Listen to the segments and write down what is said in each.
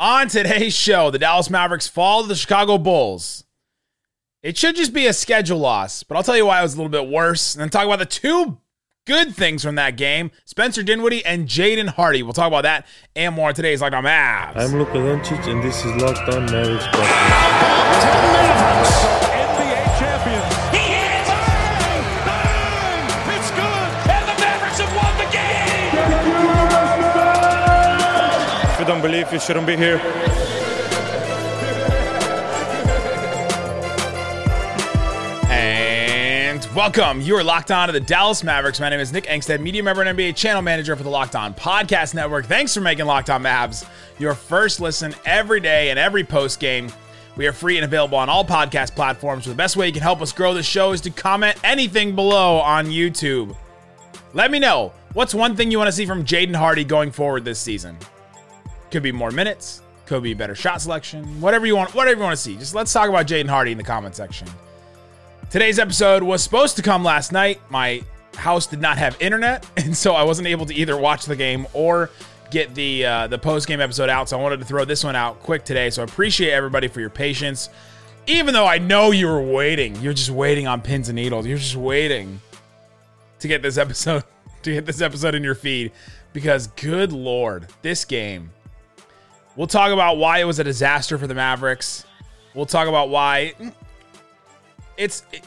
On today's show, the Dallas Mavericks fall to the Chicago Bulls. It should just be a schedule loss, but I'll tell you why it was a little bit worse. And then talk about the two good things from that game Spencer Dinwiddie and Jaden Hardy. We'll talk about that and more on today's Locked On Mavs. I'm Luka Doncic, and this is Locked On Mavericks. Don't believe, you shouldn't be here. And welcome. You are locked on to the Dallas Mavericks. My name is Nick Angstadt, media member and NBA channel manager for the Locked On Podcast Network. Thanks for making Locked On Mavs your first listen every day and every post game. We are free and available on all podcast platforms. So The best way you can help us grow the show is to comment anything below on YouTube. Let me know what's one thing you want to see from Jaden Hardy going forward this season. Could be more minutes, could be better shot selection, whatever you want, whatever you want to see. Just let's talk about Jaden Hardy in the comment section. Today's episode was supposed to come last night. My house did not have internet, and so I wasn't able to either watch the game or get the uh, the post game episode out. So I wanted to throw this one out quick today. So I appreciate everybody for your patience. Even though I know you were waiting, you're just waiting on pins and needles. You're just waiting to get this episode to get this episode in your feed because good lord, this game. We'll talk about why it was a disaster for the Mavericks. We'll talk about why it's it-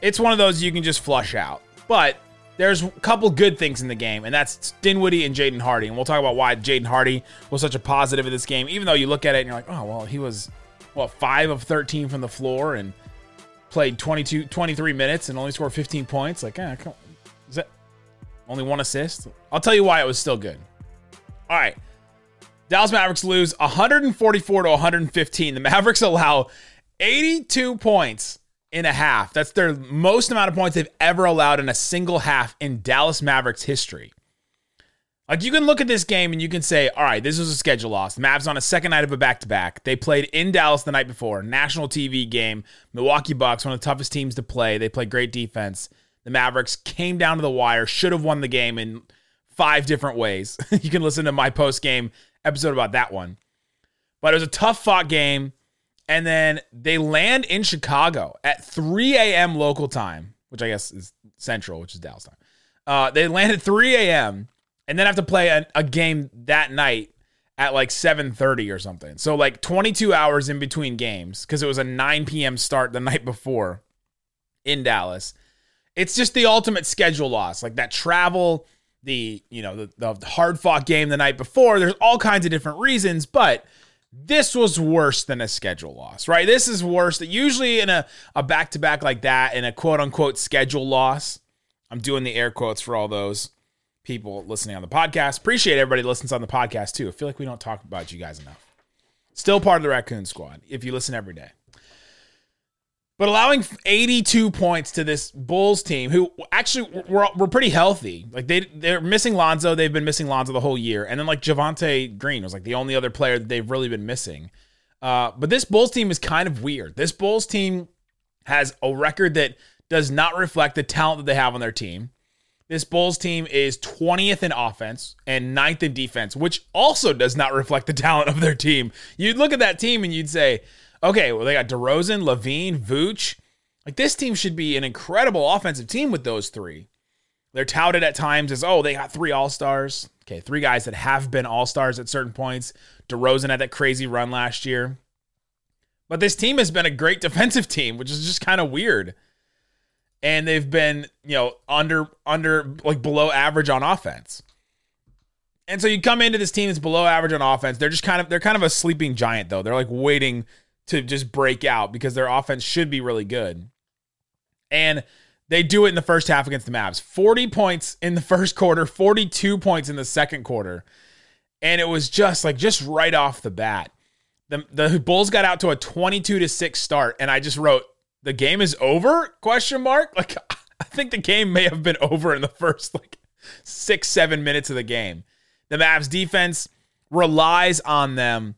it's one of those you can just flush out. But there's a couple good things in the game, and that's Dinwiddie and Jaden Hardy. And we'll talk about why Jaden Hardy was such a positive in this game, even though you look at it and you're like, oh, well, he was, what, 5 of 13 from the floor and played 22, 23 minutes and only scored 15 points. Like, eh, is that only one assist? I'll tell you why it was still good. All right. Dallas Mavericks lose 144 to 115. The Mavericks allow 82 points in a half. That's their most amount of points they've ever allowed in a single half in Dallas Mavericks history. Like you can look at this game and you can say, all right, this was a schedule loss. Mavs on a second night of a back to back. They played in Dallas the night before, national TV game. Milwaukee Bucks, one of the toughest teams to play. They played great defense. The Mavericks came down to the wire, should have won the game in five different ways. you can listen to my post game episode about that one. But it was a tough fought game. And then they land in Chicago at 3 a.m. local time, which I guess is central, which is Dallas time. Uh, they land at 3 a.m. and then have to play a, a game that night at like 7:30 or something. So like 22 hours in between games because it was a 9 p.m. start the night before in Dallas. It's just the ultimate schedule loss. Like that travel, the you know the, the hard fought game the night before. There's all kinds of different reasons, but this was worse than a schedule loss, right? This is worse. Than usually in a a back to back like that, in a quote unquote schedule loss, I'm doing the air quotes for all those people listening on the podcast. Appreciate everybody that listens on the podcast too. I feel like we don't talk about you guys enough. Still part of the Raccoon Squad if you listen every day. But allowing 82 points to this Bulls team, who actually were, were pretty healthy. Like they they're missing Lonzo. They've been missing Lonzo the whole year, and then like Javonte Green was like the only other player that they've really been missing. Uh, but this Bulls team is kind of weird. This Bulls team has a record that does not reflect the talent that they have on their team. This Bulls team is 20th in offense and 9th in defense, which also does not reflect the talent of their team. You'd look at that team and you'd say, okay, well, they got DeRozan, LaVine, Vooch. Like this team should be an incredible offensive team with those three. They're touted at times as, oh, they got three All Stars. Okay, three guys that have been All Stars at certain points. DeRozan had that crazy run last year. But this team has been a great defensive team, which is just kind of weird. And they've been, you know, under under like below average on offense. And so you come into this team that's below average on offense. They're just kind of they're kind of a sleeping giant though. They're like waiting to just break out because their offense should be really good. And they do it in the first half against the Mavs. 40 points in the first quarter, 42 points in the second quarter. And it was just like just right off the bat. The the Bulls got out to a 22 to 6 start and I just wrote the game is over? Question mark. Like I think the game may have been over in the first like 6 7 minutes of the game. The Mavs defense relies on them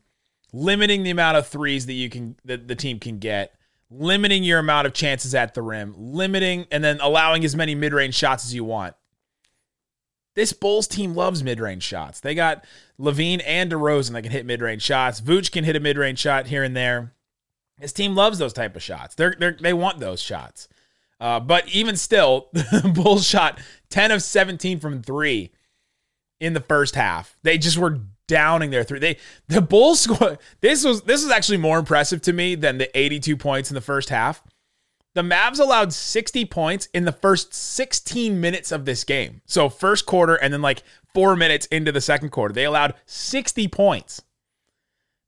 limiting the amount of threes that you can that the team can get, limiting your amount of chances at the rim, limiting and then allowing as many mid-range shots as you want. This Bulls team loves mid-range shots. They got LaVine and DeRozan that can hit mid-range shots. Vooch can hit a mid-range shot here and there. His team loves those type of shots. They're, they're they want those shots. Uh, but even still, Bulls shot 10 of 17 from three in the first half. They just were downing their three. They the Bulls score. This was this was actually more impressive to me than the 82 points in the first half. The Mavs allowed 60 points in the first 16 minutes of this game. So first quarter and then like 4 minutes into the second quarter, they allowed 60 points.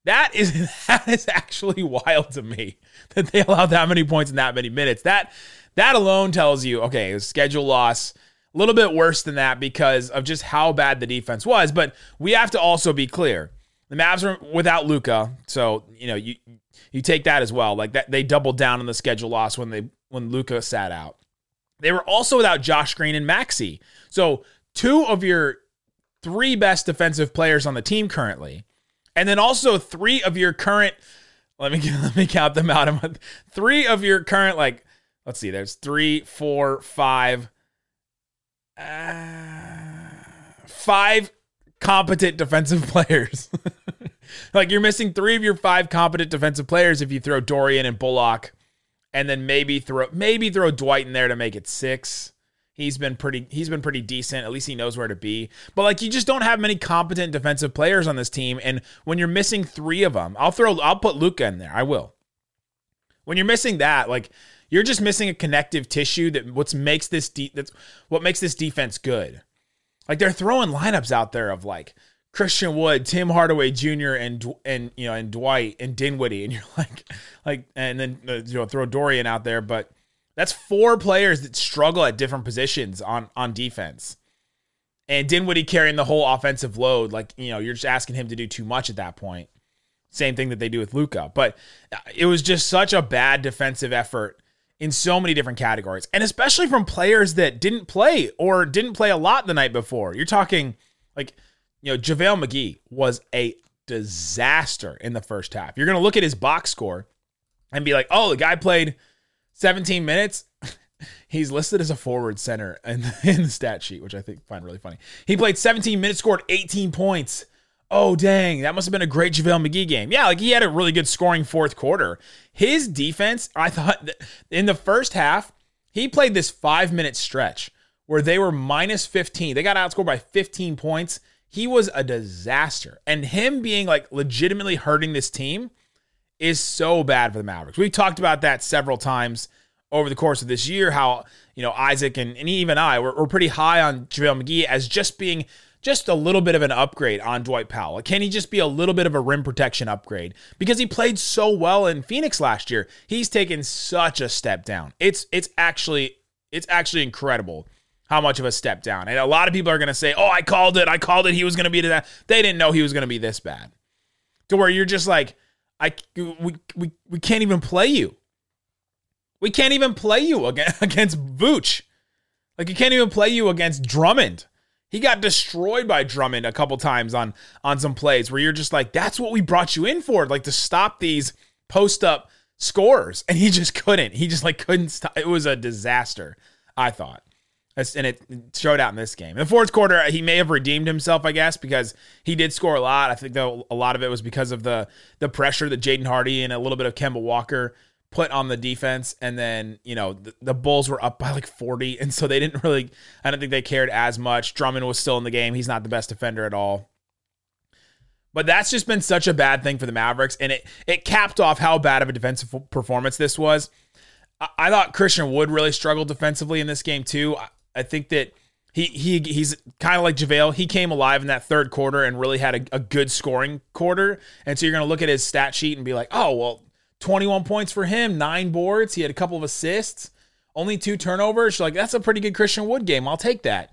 That is that is actually wild to me that they allowed that many points in that many minutes. That that alone tells you, okay, schedule loss a little bit worse than that because of just how bad the defense was. But we have to also be clear: the Mavs are without Luka, so you know you you take that as well. Like that, they doubled down on the schedule loss when they when Luka sat out. They were also without Josh Green and Maxi, so two of your three best defensive players on the team currently, and then also three of your current. Let me let me count them out. Three of your current like let's see. There's three, four, five five competent defensive players. like you're missing three of your five competent defensive players if you throw Dorian and Bullock, and then maybe throw maybe throw Dwight in there to make it six. He's been pretty he's been pretty decent. At least he knows where to be. But like you just don't have many competent defensive players on this team. And when you're missing three of them, I'll throw I'll put Luka in there. I will. When you're missing that, like you're just missing a connective tissue that what makes this de- that's what makes this defense good. Like they're throwing lineups out there of like Christian Wood, Tim Hardaway Jr. and and you know and Dwight and Dinwiddie, and you're like like and then uh, you know throw Dorian out there, but that's four players that struggle at different positions on on defense. And Dinwiddie carrying the whole offensive load, like you know, you're just asking him to do too much at that point. Same thing that they do with Luka, but uh, it was just such a bad defensive effort in so many different categories, and especially from players that didn't play or didn't play a lot the night before. You're talking like, you know, JaVale McGee was a disaster in the first half. You're going to look at his box score and be like, oh, the guy played 17 minutes. He's listed as a forward center in, in the stat sheet, which I think find really funny. He played 17 minutes, scored 18 points oh dang, that must have been a great JaVale McGee game. Yeah, like he had a really good scoring fourth quarter. His defense, I thought in the first half, he played this five minute stretch where they were minus 15. They got outscored by 15 points. He was a disaster. And him being like legitimately hurting this team is so bad for the Mavericks. We talked about that several times over the course of this year, how, you know, Isaac and, and even I were, were pretty high on JaVale McGee as just being just a little bit of an upgrade on Dwight Powell? Can he just be a little bit of a rim protection upgrade? Because he played so well in Phoenix last year. He's taken such a step down. It's it's actually it's actually incredible how much of a step down. And a lot of people are going to say, "Oh, I called it. I called it. He was going to be to that." They didn't know he was going to be this bad. To where you're just like, "I we we we can't even play you. We can't even play you against Vooch. Like you can't even play you against Drummond." He got destroyed by Drummond a couple times on on some plays where you're just like, that's what we brought you in for, like to stop these post up scores, and he just couldn't. He just like couldn't stop. It was a disaster. I thought. And it showed out in this game. In the fourth quarter, uh, he may have redeemed himself, I guess, because he did score a lot. I think though a lot of it was because of the the pressure that Jaden Hardy and a little bit of Kemba Walker put on the defense and then you know the, the, bulls were up by like 40 and so they didn't really i don't think they cared as much. Drummond was still in the game. He's not the best defender at all. But that's just been such a bad thing for the mavericks and it it capped off how bad of a defensive performance this was. I, I thought christian wood really struggled defensively in this game too. I, I think that he he he's kind of like JaVale. He came alive in that third quarter and really had a, a good scoring quarter. And so you're going to look at his stat sheet and be like, oh, well, 21 points for him, nine boards. He had a couple of assists, only two turnovers. Like, that's a pretty good Christian Wood game. I'll take that.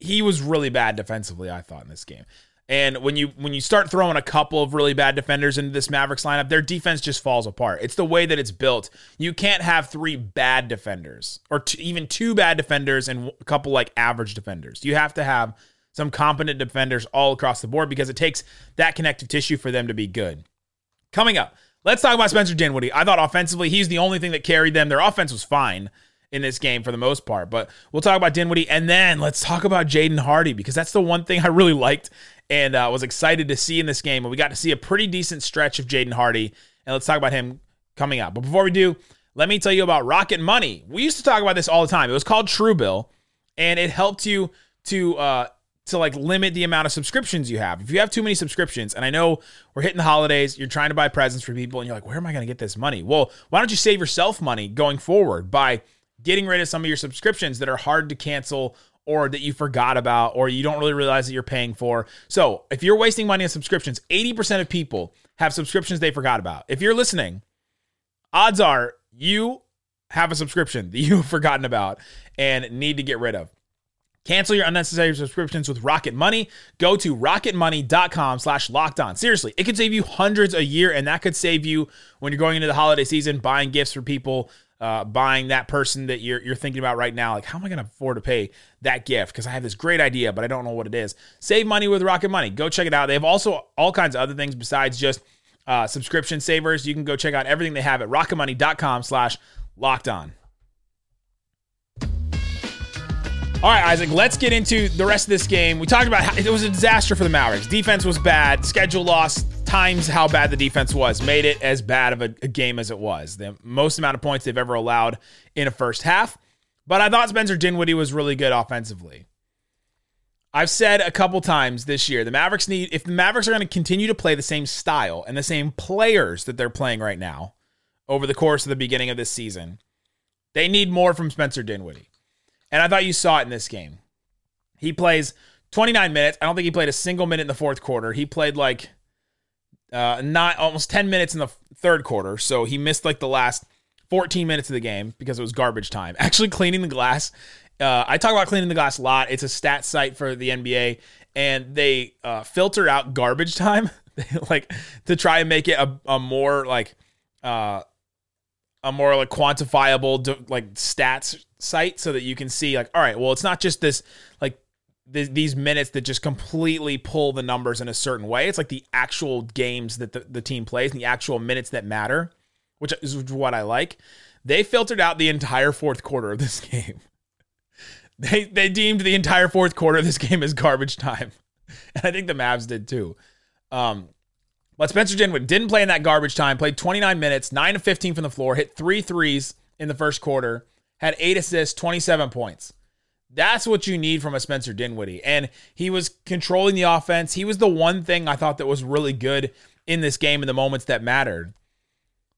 He was really bad defensively, I thought, in this game. And when you when you start throwing a couple of really bad defenders into this Mavericks lineup, their defense just falls apart. It's the way that it's built. You can't have three bad defenders or even two bad defenders and a couple like average defenders. You have to have some competent defenders all across the board because it takes that connective tissue for them to be good. Coming up, Let's talk about Spencer Dinwiddie. I thought offensively, he's the only thing that carried them. Their offense was fine. in this game for the most part. But we'll talk about Dinwiddie and then let's talk about Jaden Hardy because that's the one thing I really liked and uh, was excited to see in this game. And we got to see a pretty decent stretch of Jaden Hardy. And let's talk about him coming up. But before we do, let me tell you about Rocket Money. We used to talk about this all the time. It was called Truebill, and it helped you to uh, to like limit the amount of subscriptions you have. If you have too many subscriptions, and I know we're hitting the holidays, you're trying to buy presents for people, and you're like, where am I going to get this money? Well, why don't you save yourself money going forward by getting rid of some of your subscriptions that are hard to cancel or that you forgot about or you don't really realize that you're paying for. So, if you're wasting money on subscriptions, 80% of people have subscriptions they forgot about. If you're listening, odds are you have a subscription that you've forgotten about and need to get rid of. Cancel your unnecessary subscriptions with Rocket Money. Go to rocketmoney.com slash locked on. Seriously, it could save you hundreds a year, and that could save you when you're going into the holiday season, buying gifts for people, uh, buying that person that you're, you're thinking about right now. Like, how am I going to afford to pay that gift? Because I have this great idea, but I don't know what it is. Save money with Rocket Money. Go check it out. They have also all kinds of other things besides just uh, subscription savers. You can go check out everything they have at rocketmoney.com slash locked on. All right, Isaac, let's get into the rest of this game. We talked about how it was a disaster for the Mavericks. Defense was bad, schedule loss times how bad the defense was made it as bad of a, a game as it was. The most amount of points they've ever allowed in a first half. But I thought Spencer Dinwiddie was really good offensively. I've said a couple times this year the Mavericks need, if the Mavericks are going to continue to play the same style and the same players that they're playing right now over the course of the beginning of this season, they need more from Spencer Dinwiddie. And I thought you saw it in this game. He plays 29 minutes. I don't think he played a single minute in the fourth quarter. He played like uh, not almost 10 minutes in the third quarter. So he missed like the last 14 minutes of the game because it was garbage time. Actually, cleaning the glass. Uh, I talk about cleaning the glass a lot. It's a stat site for the NBA, and they uh, filter out garbage time, like to try and make it a, a more like uh, a more like quantifiable like stats site so that you can see like all right well it's not just this like th- these minutes that just completely pull the numbers in a certain way. It's like the actual games that the, the team plays and the actual minutes that matter which is what i like. They filtered out the entire fourth quarter of this game. They they deemed the entire fourth quarter of this game as garbage time. And i think the mavs did too. Um but Spencer Dinwiddie didn't play in that garbage time, played 29 minutes, 9 of 15 from the floor, hit three threes in the first quarter, had eight assists, 27 points. That's what you need from a Spencer Dinwiddie. And he was controlling the offense. He was the one thing I thought that was really good in this game in the moments that mattered.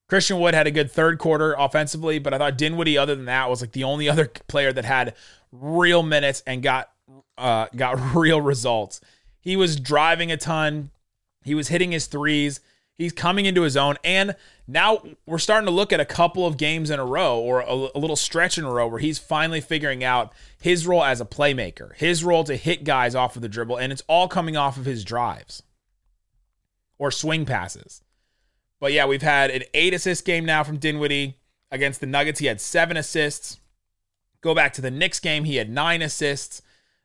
Christian Wood had a good third quarter offensively, but I thought Dinwiddie, other than that, was like the only other player that had real minutes and got uh, got real results. He was driving a ton. He was hitting his threes. He's coming into his own. And now we're starting to look at a couple of games in a row or a, a, little stretch in a row where he's finally figuring out his role as a playmaker, his role to hit guys off of the dribble. And it's all coming off of his drives or swing passes. But yeah, we've had an eight assist game now from Dinwiddie against the Nuggets. He had seven assists. Go back to the Knicks game, he had nine assists.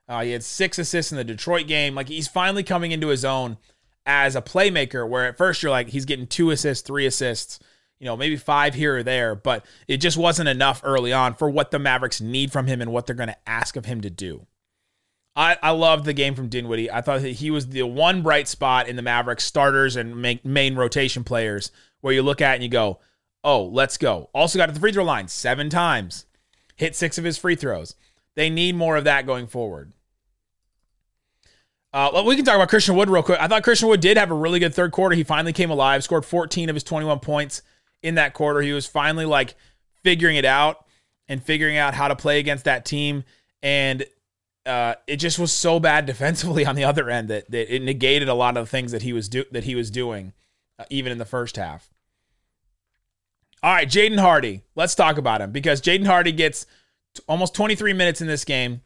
Uh, he had six assists in the Detroit game. Like he's finally coming into his own as a playmaker, where at first you're like, he's getting two assists, three assists, you know, maybe five here or there, but it just wasn't enough early on for what the Mavericks need from him and what they're going to ask of him to do. I, I loved the game from Dinwiddie. I thought that he was the one bright spot in the Mavericks starters and main, main rotation players where you look at and you go, oh, let's go. Also got to the free throw line seven times, hit six of his free throws. They need more of that going forward. Uh, well, we can talk about Christian Wood real quick. I thought Christian Wood did have a really good third quarter. He finally came alive, scored 14 of his 21 points in that quarter. He was finally like figuring it out and figuring out how to play against that team. And uh, it just was so bad defensively on the other end that, that it negated a lot of the things that he was do- that he was doing, uh, even in the first half. All right, Jaden Hardy. Let's talk about him because Jaden Hardy gets t- almost 23 minutes in this game.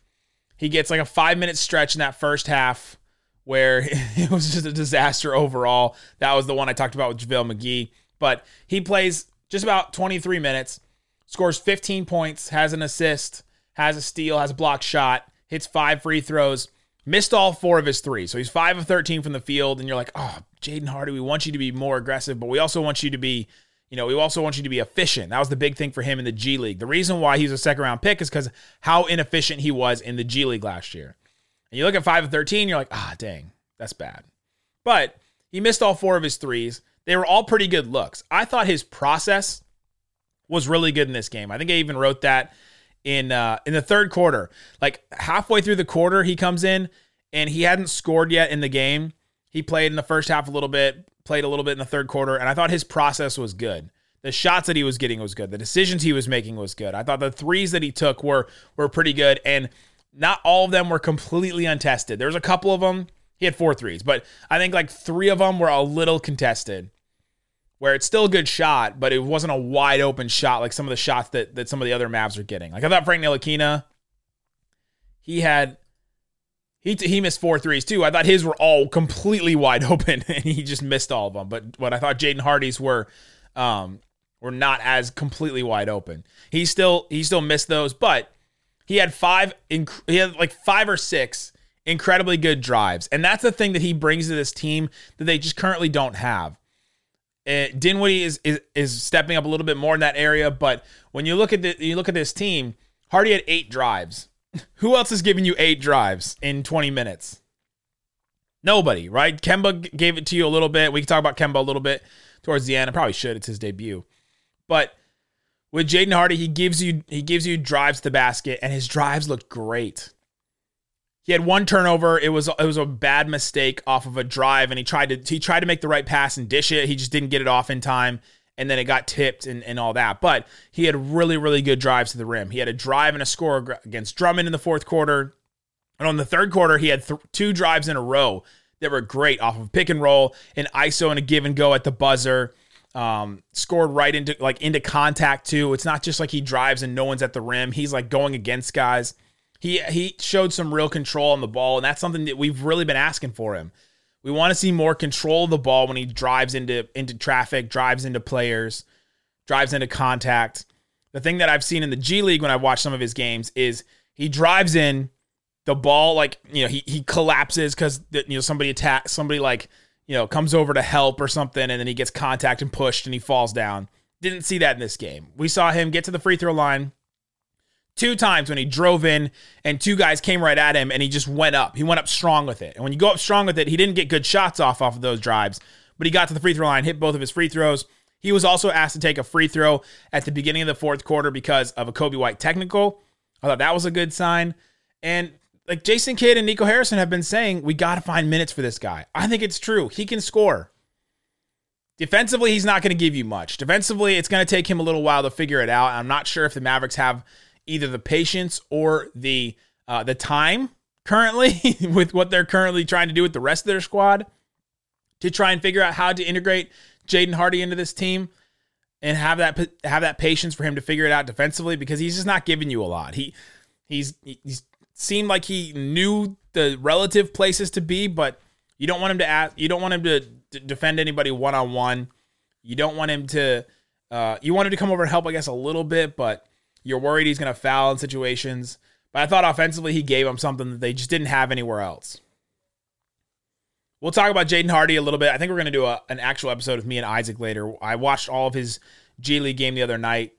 He gets like a five minute stretch in that first half where it was just a disaster overall. That was the one I talked about with JaVale McGee. But he plays just about 23 minutes, scores 15 points, has an assist, has a steal, has a block shot, hits five free throws, missed all four of his three. So he's five of 13 from the field. And you're like, oh, Jaden Hardy, we want you to be more aggressive, but we also want you to be, You know, we also want you to be efficient. That was the big thing for him in the G League. The reason why he's a second round pick is because how inefficient he was in the G League last year. And you look at 5 of 13, you're like, ah, dang, that's bad. But he missed all four of his threes. They were all pretty good looks. I thought his process was really good in this game. I think I even wrote that in uh, in the third quarter. Like halfway through the quarter, he comes in and he hadn't scored yet in the game. He played in the first half a little bit, played a little bit in the third quarter, and I thought his process was good. The shots that he was getting was good. The decisions he was making was good. I thought the threes that he took were were pretty good, and not all of them were completely untested. There was a couple of them. He had four threes, but I think like three of them were a little contested where it's still a good shot, but it wasn't a wide open shot like some of the shots that, that some of the other Mavs are getting. Like I thought Frank Ntilikina, he had he he missed four threes too. I thought his were all completely wide open, and he just missed all of them. But what I thought Jaden Hardy's were um, were not as completely wide open. He still he still missed those, but he had five. Inc- he had like five or six incredibly good drives, and that's the thing that he brings to this team that they just currently don't have. Uh, Dinwiddie is, is is stepping up a little bit more in that area, but when you look at the you look at this team, Hardy had eight drives. Who else is giving you eight drives in 20 minutes? Nobody, right? Kemba gave it to you a little bit. We can talk about Kemba a little bit towards the end. I probably should. It's his debut, but with Jaden Hardy, he gives you he gives you drives to the basket, and his drives look great. He had one turnover. It was it was a bad mistake off of a drive, and he tried to he tried to make the right pass and dish it. He just didn't get it off in time, and then it got tipped and, and all that. But he had really really good drives to the rim. He had a drive and a score against Drummond in the fourth quarter, and on the third quarter he had th- two drives in a row that were great off of pick and roll, and ISO and a give and go at the buzzer. Um, scored right into like into contact too. It's not just like he drives and no one's at the rim. He's like going against guys. He he showed some real control on the ball, and that's something that we've really been asking for him. We want to see more control of the ball when he drives into into traffic, drives into players, drives into contact. The thing that I've seen in the G League when I watch some of his games is he drives in the ball like you know he he collapses because you know somebody attacks somebody like you know comes over to help or something, and then he gets contact and pushed and he falls down. Didn't see that in this game. We saw him get to the free throw line two times when he drove in and two guys came right at him and he just went up. He went up strong with it. And when you go up strong with it, he didn't get good shots off off of those drives, but he got to the free throw line, hit both of his free throws. He was also asked to take a free throw at the beginning of the fourth quarter because of a Coby White technical. I thought that was a good sign. And like Jason Kidd and Nico Harrison have been saying, we got to find minutes for this guy. I think it's true. He can score. Defensively, he's not going to give you much. Defensively, it's going to take him a little while to figure it out. I'm not sure if the Mavericks have either the patience or the uh, the time currently with what they're currently trying to do with the rest of their squad to try and figure out how to integrate Jaden Hardy into this team and have that have that patience for him to figure it out defensively because he's just not giving you a lot. He he's he's seemed like he knew the relative places to be, but you don't want him to ask, you don't want him to defend anybody one on one. You don't want him to uh, you want him to come over and help, I guess, a little bit, but you're worried he's going to foul in situations. But I thought offensively he gave them something that they just didn't have anywhere else. We'll talk about Jaden Hardy a little bit. I think we're going to do a, an actual episode with me and Isaac later. I watched all of his G League game the other night,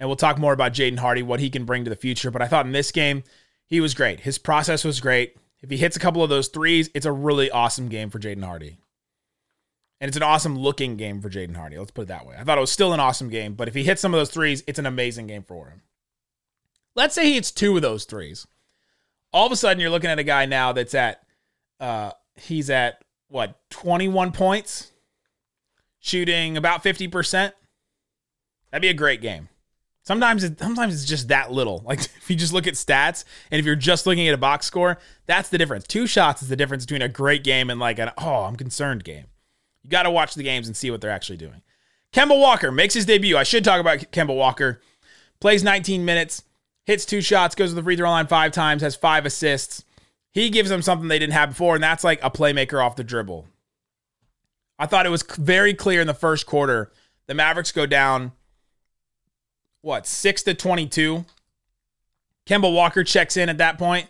and we'll talk more about Jaden Hardy, what he can bring to the future. But I thought in this game, he was great. His process was great. If he hits a couple of those threes, it's a really awesome game for Jaden Hardy. And it's an awesome looking game for Jaden Hardy. Let's put it that way. I thought it was still an awesome game, but if he hits some of those threes, it's an amazing game for him. Let's say he hits two of those threes. All of a sudden, you're looking at a guy now that's at, uh, he's at what, 21 points, shooting about 50%. That'd be a great game. Sometimes, it, sometimes it's just that little. Like if you just look at stats, and if you're just looking at a box score, that's the difference. Two shots is the difference between a great game and like an oh I'm concerned game. You got to watch the games and see what they're actually doing. Kemba Walker makes his debut. I should talk about Kemba Walker. Plays 19 minutes, hits two shots, goes to the free throw line five times, has five assists. He gives them something they didn't have before, and that's like a playmaker off the dribble. I thought it was very clear in the first quarter. The Mavericks go down, what, 6 to 22. Kemba Walker checks in at that point,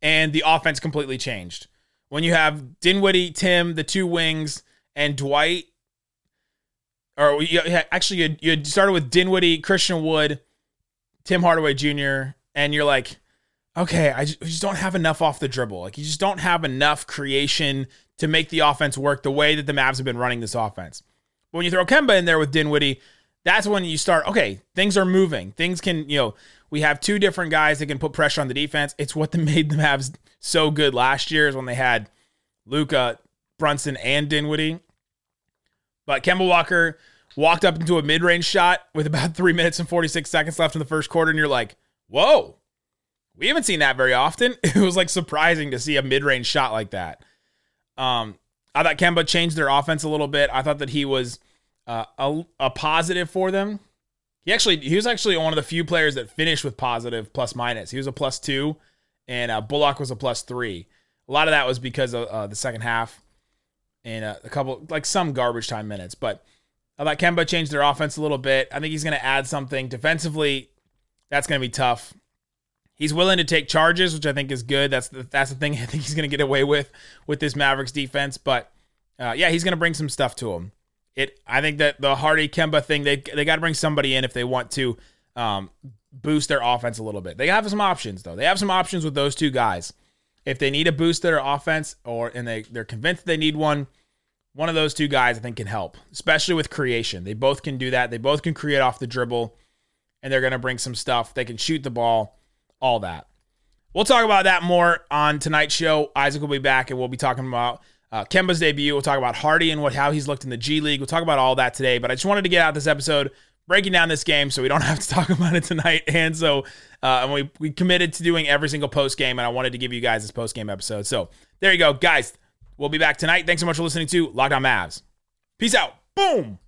and the offense completely changed. When you have Dinwiddie, Tim, the two wings, and Dwight, or you, actually you, you started with Dinwiddie, Christian Wood, Tim Hardaway Jr., and you're like, okay, I just, just don't have enough off the dribble. Like you just don't have enough creation to make the offense work the way that the Mavs have been running this offense. But when you throw Kemba in there with Dinwiddie, that's when you start, okay, things are moving. Things can, you know, we have two different guys that can put pressure on the defense. It's what made the Mavs so good last year is when they had Luka, Brunson, and Dinwiddie. But Kemba Walker walked up into a mid-range shot with about three minutes and 46 seconds left in the first quarter, and you're like, whoa, we haven't seen that very often. It was like surprising to see a mid-range shot like that. Um, I thought Kemba changed their offense a little bit. I thought that he was uh, a, a positive for them. He actually he was actually one of the few players that finished with positive plus minus. He was a plus two, and uh, Bullock was a plus three. A lot of that was because of uh, the second half and uh, a couple like some garbage time minutes. But I thought Kemba changed their offense a little bit. I think he's going to add something defensively. That's going to be tough. He's willing to take charges, which I think is good. That's the, that's the thing I think he's going to get away with with this Mavericks defense. But uh, yeah, he's going to bring some stuff to him it I think that the Hardy Kemba thing they they got to bring somebody in if they want to um, boost their offense a little bit. They have some options though. They have some options with those two guys. If they need a boost to their offense or and they they're convinced they need one, one of those two guys I think can help, especially with creation. They both can do that. They both can create off the dribble and they're going to bring some stuff. They can shoot the ball, all that. We'll talk about that more on tonight's show. Isaac will be back and we'll be talking about uh, Kemba's debut. We'll talk about Hardy and what how he's looked in the G League. We'll talk about all that today. But I just wanted to get out this episode breaking down this game so we don't have to talk about it tonight. And so uh, and we we committed to doing every single post game, and I wanted to give you guys this post game episode. So there you go, guys. We'll be back tonight. Thanks so much for listening to Locked On Mavs. Peace out. Boom.